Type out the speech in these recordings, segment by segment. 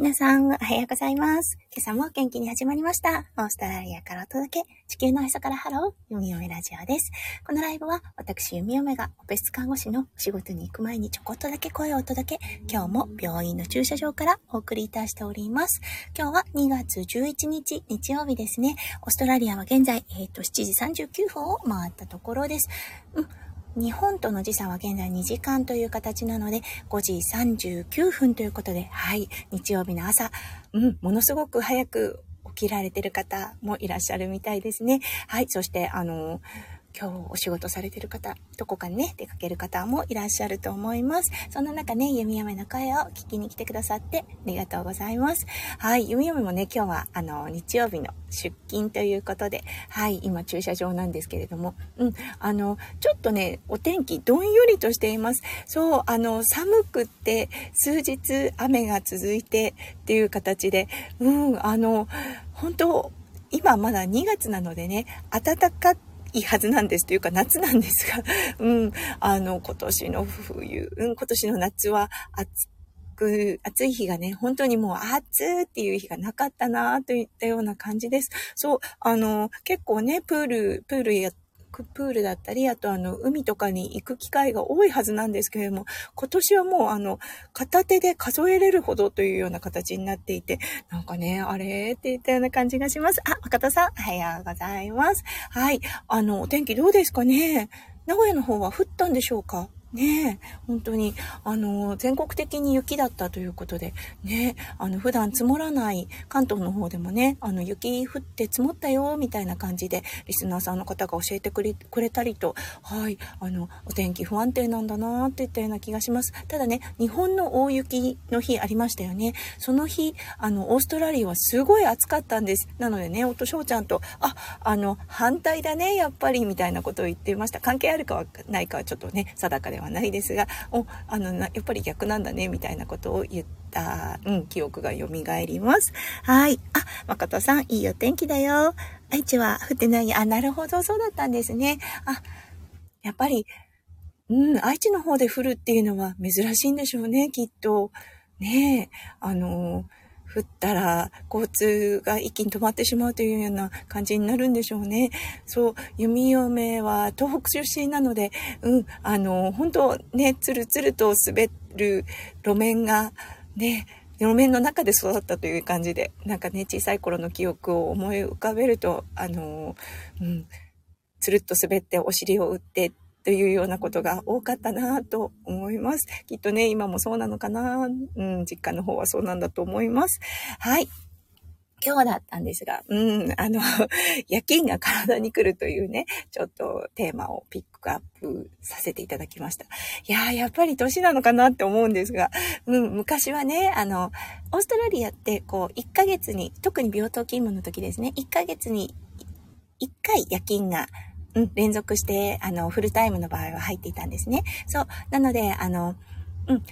皆さん、おはようございます。今朝も元気に始まりました。オーストラリアからお届け、地球のへそからハロー、ゆみおめラジオです。このライブは、私、ゆみおめが、オペ室看護師の仕事に行く前にちょこっとだけ声をお届け、今日も病院の駐車場からお送りいたしております。今日は2月11日、日曜日ですね。オーストラリアは現在、えっ、ー、と、7時39分を回ったところです。うん日本との時差は現在2時間という形なので、5時39分ということで、はい、日曜日の朝、うん、ものすごく早く起きられてる方もいらっしゃるみたいですね。はい、そして、あの今日お仕事されてる方、どこかにね、出かける方もいらっしゃると思います。そんな中ね、弓嫁の声を聞きに来てくださってありがとうございます。はい、弓嫁もね、今日はあの、日曜日の出勤ということで、はい、今駐車場なんですけれども、うん、あの、ちょっとね、お天気どんよりとしています。そう、あの、寒くって数日雨が続いてっていう形で、うん、あの、本当今まだ2月なのでね、暖かいいはずなんですというか夏なんですが、うん、あの、今年の冬、うん、今年の夏は暑く、暑い日がね、本当にもう暑いっていう日がなかったなといったような感じです。そう、あの、結構ね、プール、プールやプールだったり、あとあの、海とかに行く機会が多いはずなんですけれども、今年はもうあの、片手で数えれるほどというような形になっていて、なんかね、あれって言ったような感じがします。あ、赤田さん、おはようございます。はい。あの、お天気どうですかね？名古屋の方は降ったんでしょうか？ねえ、本当に、あの、全国的に雪だったということで、ねあの、普段積もらない関東の方でもね、あの、雪降って積もったよ、みたいな感じで、リスナーさんの方が教えてくれくれたりと、はい、あの、お天気不安定なんだなっていったような気がします。ただね、日本の大雪の日ありましたよね。その日、あの、オーストラリアはすごい暑かったんです。なのでね、おとしょうちゃんと、あ、あの、反対だね、やっぱり、みたいなことを言っていました。関係あるかはないかはちょっとね、定かでではないですが、お、あの、やっぱり逆なんだね、みたいなことを言った、うん、記憶が蘇ります。はい。あ、誠さん、いいお天気だよ。愛知は降ってないあ、なるほど、そうだったんですね。あ、やっぱり、うん、愛知の方で降るっていうのは珍しいんでしょうね、きっと。ねえ、あの降ったら交通が一気に止まってしまうというような感じになるんでしょうね。そう、弓嫁は東北出身なので、うん、あの、本当ね、つるつると滑る路面がね、路面の中で育ったという感じで、なんかね、小さい頃の記憶を思い浮かべると、あの、うん、つるっと滑ってお尻を打ってというようなことが多かったなと思います。きっとね、今もそうなのかなうん、実家の方はそうなんだと思います。はい。今日だったんですが、うん、あの、夜勤が体に来るというね、ちょっとテーマをピックアップさせていただきました。いやー、やっぱり年なのかなって思うんですが、うん、昔はね、あの、オーストラリアって、こう、1ヶ月に、特に病棟勤務の時ですね、1ヶ月に1回夜勤がうん、連続して、あの、フルタイムの場合は入っていたんですね。そう。なので、あの、うん、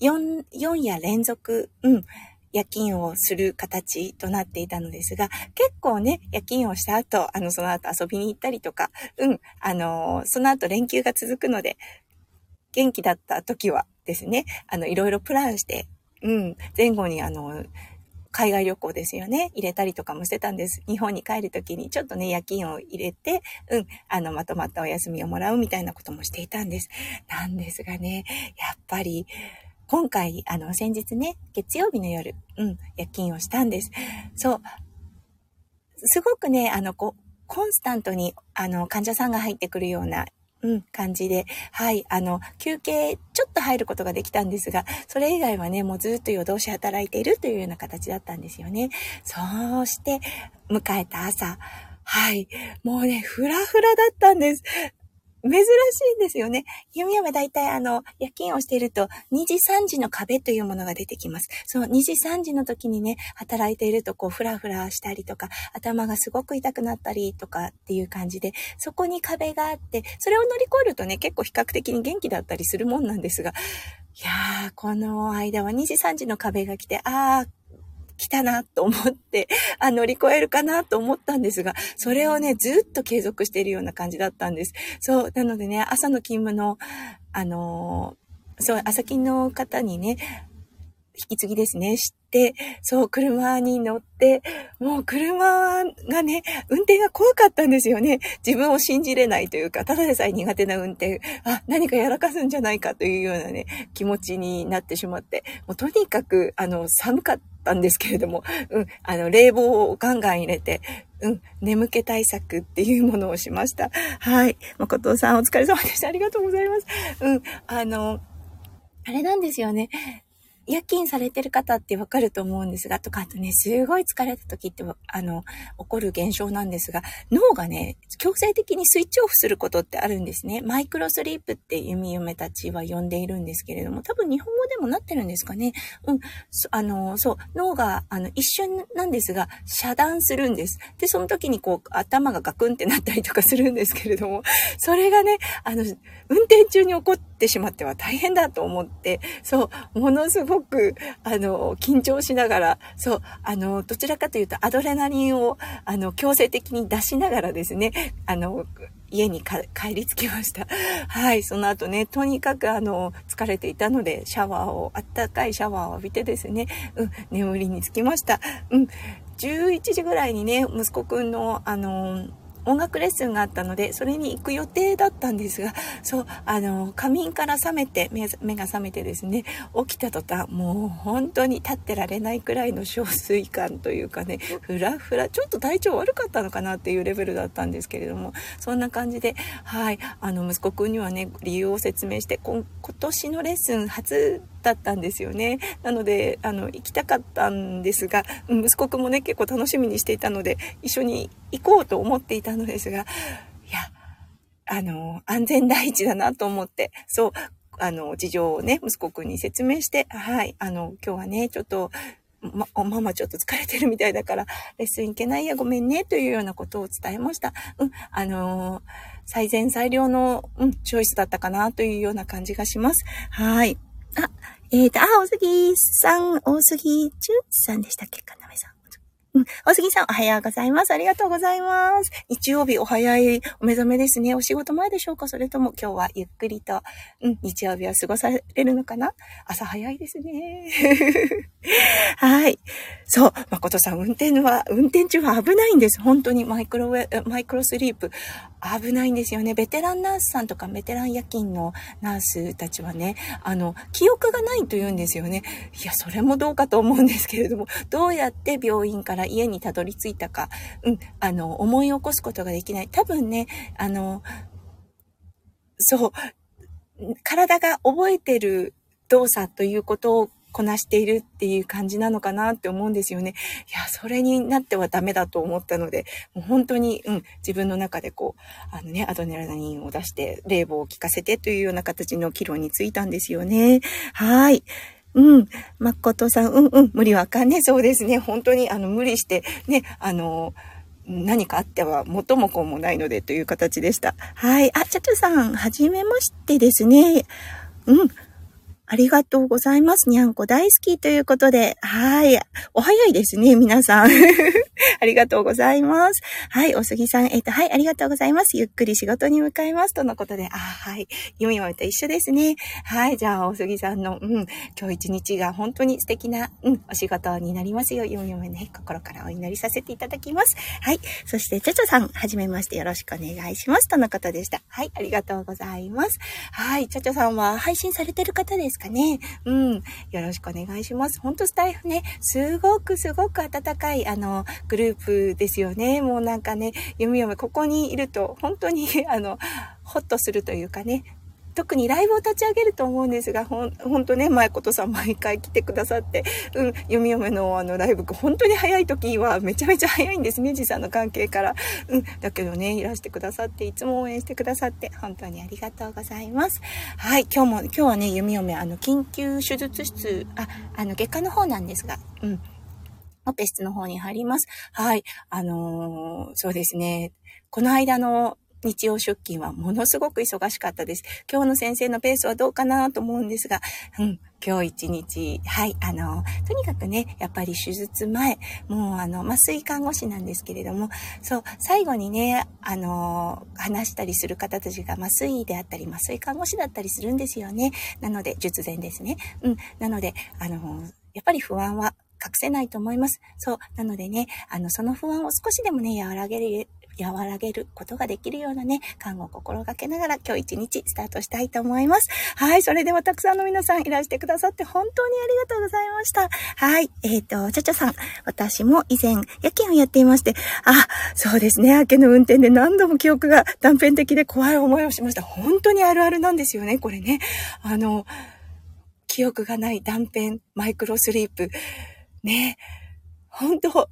4、4夜連続、うん、夜勤をする形となっていたのですが、結構ね、夜勤をした後、あの、その後遊びに行ったりとか、うん、あの、その後連休が続くので、元気だった時はですね、あの、いろいろプランして、うん、前後にあの、海外旅行ですよね。入れたりとかもしてたんです。日本に帰るときにちょっとね、夜勤を入れて、うん、あの、まとまったお休みをもらうみたいなこともしていたんです。なんですがね、やっぱり、今回、あの、先日ね、月曜日の夜、うん、夜勤をしたんです。そう。すごくね、あの、こう、コンスタントに、あの、患者さんが入ってくるようなうん、感じで、はい、あの、休憩ちょっと入ることができたんですが、それ以外はね、もうずっと夜通し働いているというような形だったんですよね。そうして、迎えた朝、はい。もうね、ふらふらだったんです。珍しいんですよね。弓嫁大体あの、夜勤をしていると、2時3時の壁というものが出てきます。その2時3時の時にね、働いているとこう、ふらふらしたりとか、頭がすごく痛くなったりとかっていう感じで、そこに壁があって、それを乗り越えるとね、結構比較的に元気だったりするもんなんですが、いやー、この間は2時3時の壁が来て、あー、来たなと思って、あ、乗り越えるかなと思ったんですが、それをね、ずっと継続しているような感じだったんです。そう、なのでね、朝の勤務の、あのー、そう、朝勤の方にね、引き継ぎですね、知って、そう、車に乗って、もう車がね、運転が怖かったんですよね。自分を信じれないというか、ただでさえ苦手な運転、あ、何かやらかすんじゃないかというようなね、気持ちになってしまって、もうとにかく、あの、寒かったったんですけれども、うん、あの、冷房をガンガン入れて、うん、眠気対策っていうものをしました。はい。誠さんお疲れ様でした。ありがとうございます。うん、あの、あれなんですよね。夜勤されてる方ってわかると思うんですが、とか、あとね、すごい疲れた時って、あの、起こる現象なんですが、脳がね、強制的にスイッチオフすることってあるんですね。マイクロスリープって弓嫁たちは呼んでいるんですけれども、多分日本語でもなってるんですかね。うん、あの、そう、脳が、あの、一瞬なんですが、遮断するんです。で、その時にこう、頭がガクンってなったりとかするんですけれども、それがね、あの、運転中に起こっててしまっては大変だと思って、そう、ものすごく、あの、緊張しながら、そう、あの、どちらかというとアドレナリンを、あの、強制的に出しながらですね、あの、家に帰り着きました。はい。その後ね、とにかくあの、疲れていたので、シャワーを、あったかいシャワーを浴びてですね、うん、眠りにつきました。うん。11時ぐらいにね、息子くんの、あの、音楽レッスンがあったので、それに行く予定だったんですが、そう、あの、仮眠から覚めて目、が覚めてですね、起きた途端、もう本当に立ってられないくらいの憔悴感というかね、ふらふら、ちょっと体調悪かったのかなっていうレベルだったんですけれども、そんな感じで、はい、あの、息子くんにはね、理由を説明して、今年のレッスン初だったんですよね。なので、あの、行きたかったんですが、息子くんもね、結構楽しみにしていたので、一緒に行こうと思っていたのですが、いや、あの、安全第一だなと思って、そう、あの、事情をね、息子くんに説明して、はい、あの、今日はね、ちょっと、ま、ママちょっと疲れてるみたいだから、レッスン行けないや、ごめんね、というようなことを伝えました。うん、あのー、最善最良の、うん、チョイスだったかな、というような感じがします。はい。あ、えっ、ー、と、あ、大杉さん、大杉中さんでしたっけかなめさん。うん。大杉さん、おはようございます。ありがとうございます。日曜日、お早いお目覚めですね。お仕事前でしょうか？それとも今日はゆっくりと、うん、日曜日は過ごされるのかな？朝早いですね。はい。そう、誠さん、運転は、運転中は危ないんです。本当にマイクロウェ、マイクロスリープ。危ないんですよね。ベテランナースさんとかベテラン夜勤のナースたちはね、あの、記憶がないと言うんですよね。いや、それもどうかと思うんですけれども、どうやって病院から家にたどり着いたか、うん、あの、思い起こすことができない。多分ね、あの、そう、体が覚えてる動作ということをこなしているっていう感じなのかなって思うんですよね。いや、それになってはダメだと思ったので、もう本当に、うん、自分の中でこう、あのね、アドネラニンを出して、冷房を効かせてというような形の議論についたんですよね。はい。うん。まことさん、うんうん、無理わかんね。そうですね。本当に、あの、無理して、ね、あの、何かあっては元も子もないのでという形でした。はい。あ、ちゃちゃさん、はじめましてですね。うん。ありがとうございます。にゃんこ大好きということで、はい。お早いですね、皆さん。ありがとうございます。はい、おすぎさん、えっ、と、はい、ありがとうございます。ゆっくり仕事に向かいます。とのことで、あ、はい。ゆみもと一緒ですね。はい、じゃあ、おすぎさんの、うん、今日一日が本当に素敵な、うん、お仕事になりますよ。ゆみもね、心からお祈りさせていただきます。はい。そして、ちょちょさん、はじめましてよろしくお願いします。とのことでした。はい、ありがとうございます。はい、ちょちょさんは配信されてる方ですかね。うん。よろしくお願いします。ほんとスタイフね、すごくすごく温かい、あの、グループですよね。もうなんかね、読み読み、ここにいると、本当に、あの、ほっとするというかね、特にライブを立ち上げると思うんですが、ほん、ほんとね、前ことさん毎回来てくださって、うん、読み読めのあのライブ、本当に早い時はめちゃめちゃ早いんですね、時差の関係から。うん、だけどね、いらしてくださって、いつも応援してくださって、本当にありがとうございます。はい、今日も、今日はね、読み読め、あの、緊急手術室、あ、あの、外科の方なんですが、うん。オペ室の方に入ります。はい。あのー、そうですね。この間の日曜出勤はものすごく忙しかったです。今日の先生のペースはどうかなと思うんですが、うん、今日一日、はい、あの、とにかくね、やっぱり手術前、もうあの、麻酔看護師なんですけれども、そう、最後にね、あの、話したりする方たちが麻酔であったり、麻酔看護師だったりするんですよね。なので、術前ですね。うん、なので、あの、やっぱり不安は隠せないと思います。そう。なのでね、あの、その不安を少しでもね、和らげる、和らげることができるようなね、看護を心がけながら今日一日スタートしたいと思います。はい。それではたくさんの皆さんいらしてくださって本当にありがとうございました。はい。えっ、ー、と、ちゃちゃさん。私も以前夜勤をやっていまして、あ、そうですね。明けの運転で何度も記憶が断片的で怖い思いをしました。本当にあるあるなんですよね。これね。あの、記憶がない断片、マイクロスリープ。ね。本当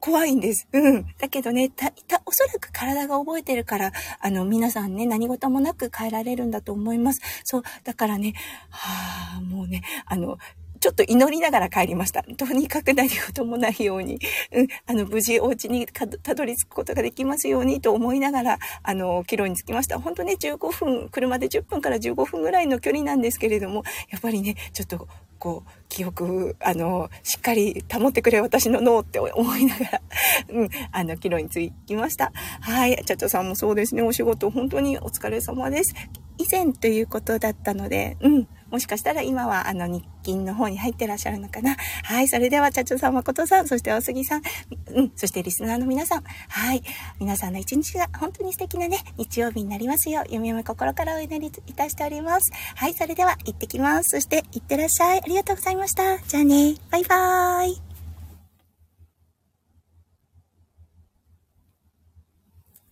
怖いんです。うん。だけどね、た、た、おそらく体が覚えてるから、あの、皆さんね、何事もなく帰られるんだと思います。そう。だからね、はあ、もうね、あの、ちょっと祈りながら帰りました。とにかく何事もないように、うん、あの、無事お家にたどり着くことができますようにと思いながら、あの、帰路に着きました。本当ね、15分、車で10分から15分ぐらいの距離なんですけれども、やっぱりね、ちょっとこう、記憶、あの、しっかり保ってくれ、私の脳って思いながら、うん、あの、帰路に着きました。はい。ちゃちゃさんもそうですね、お仕事、本当にお疲れ様です。以前ということだったので、うん、もしかしたら今はあの日勤の方に入ってらっしゃるのかな。はい。それでは、茶長さん、誠さん、そして大杉さん、うん、そしてリスナーの皆さん。はい。皆さんの一日が本当に素敵なね、日曜日になりますよう、読み心からお祈りいたしております。はい。それでは、行ってきます。そして、行ってらっしゃい。ありがとうございました。じゃあね。バイバーイ。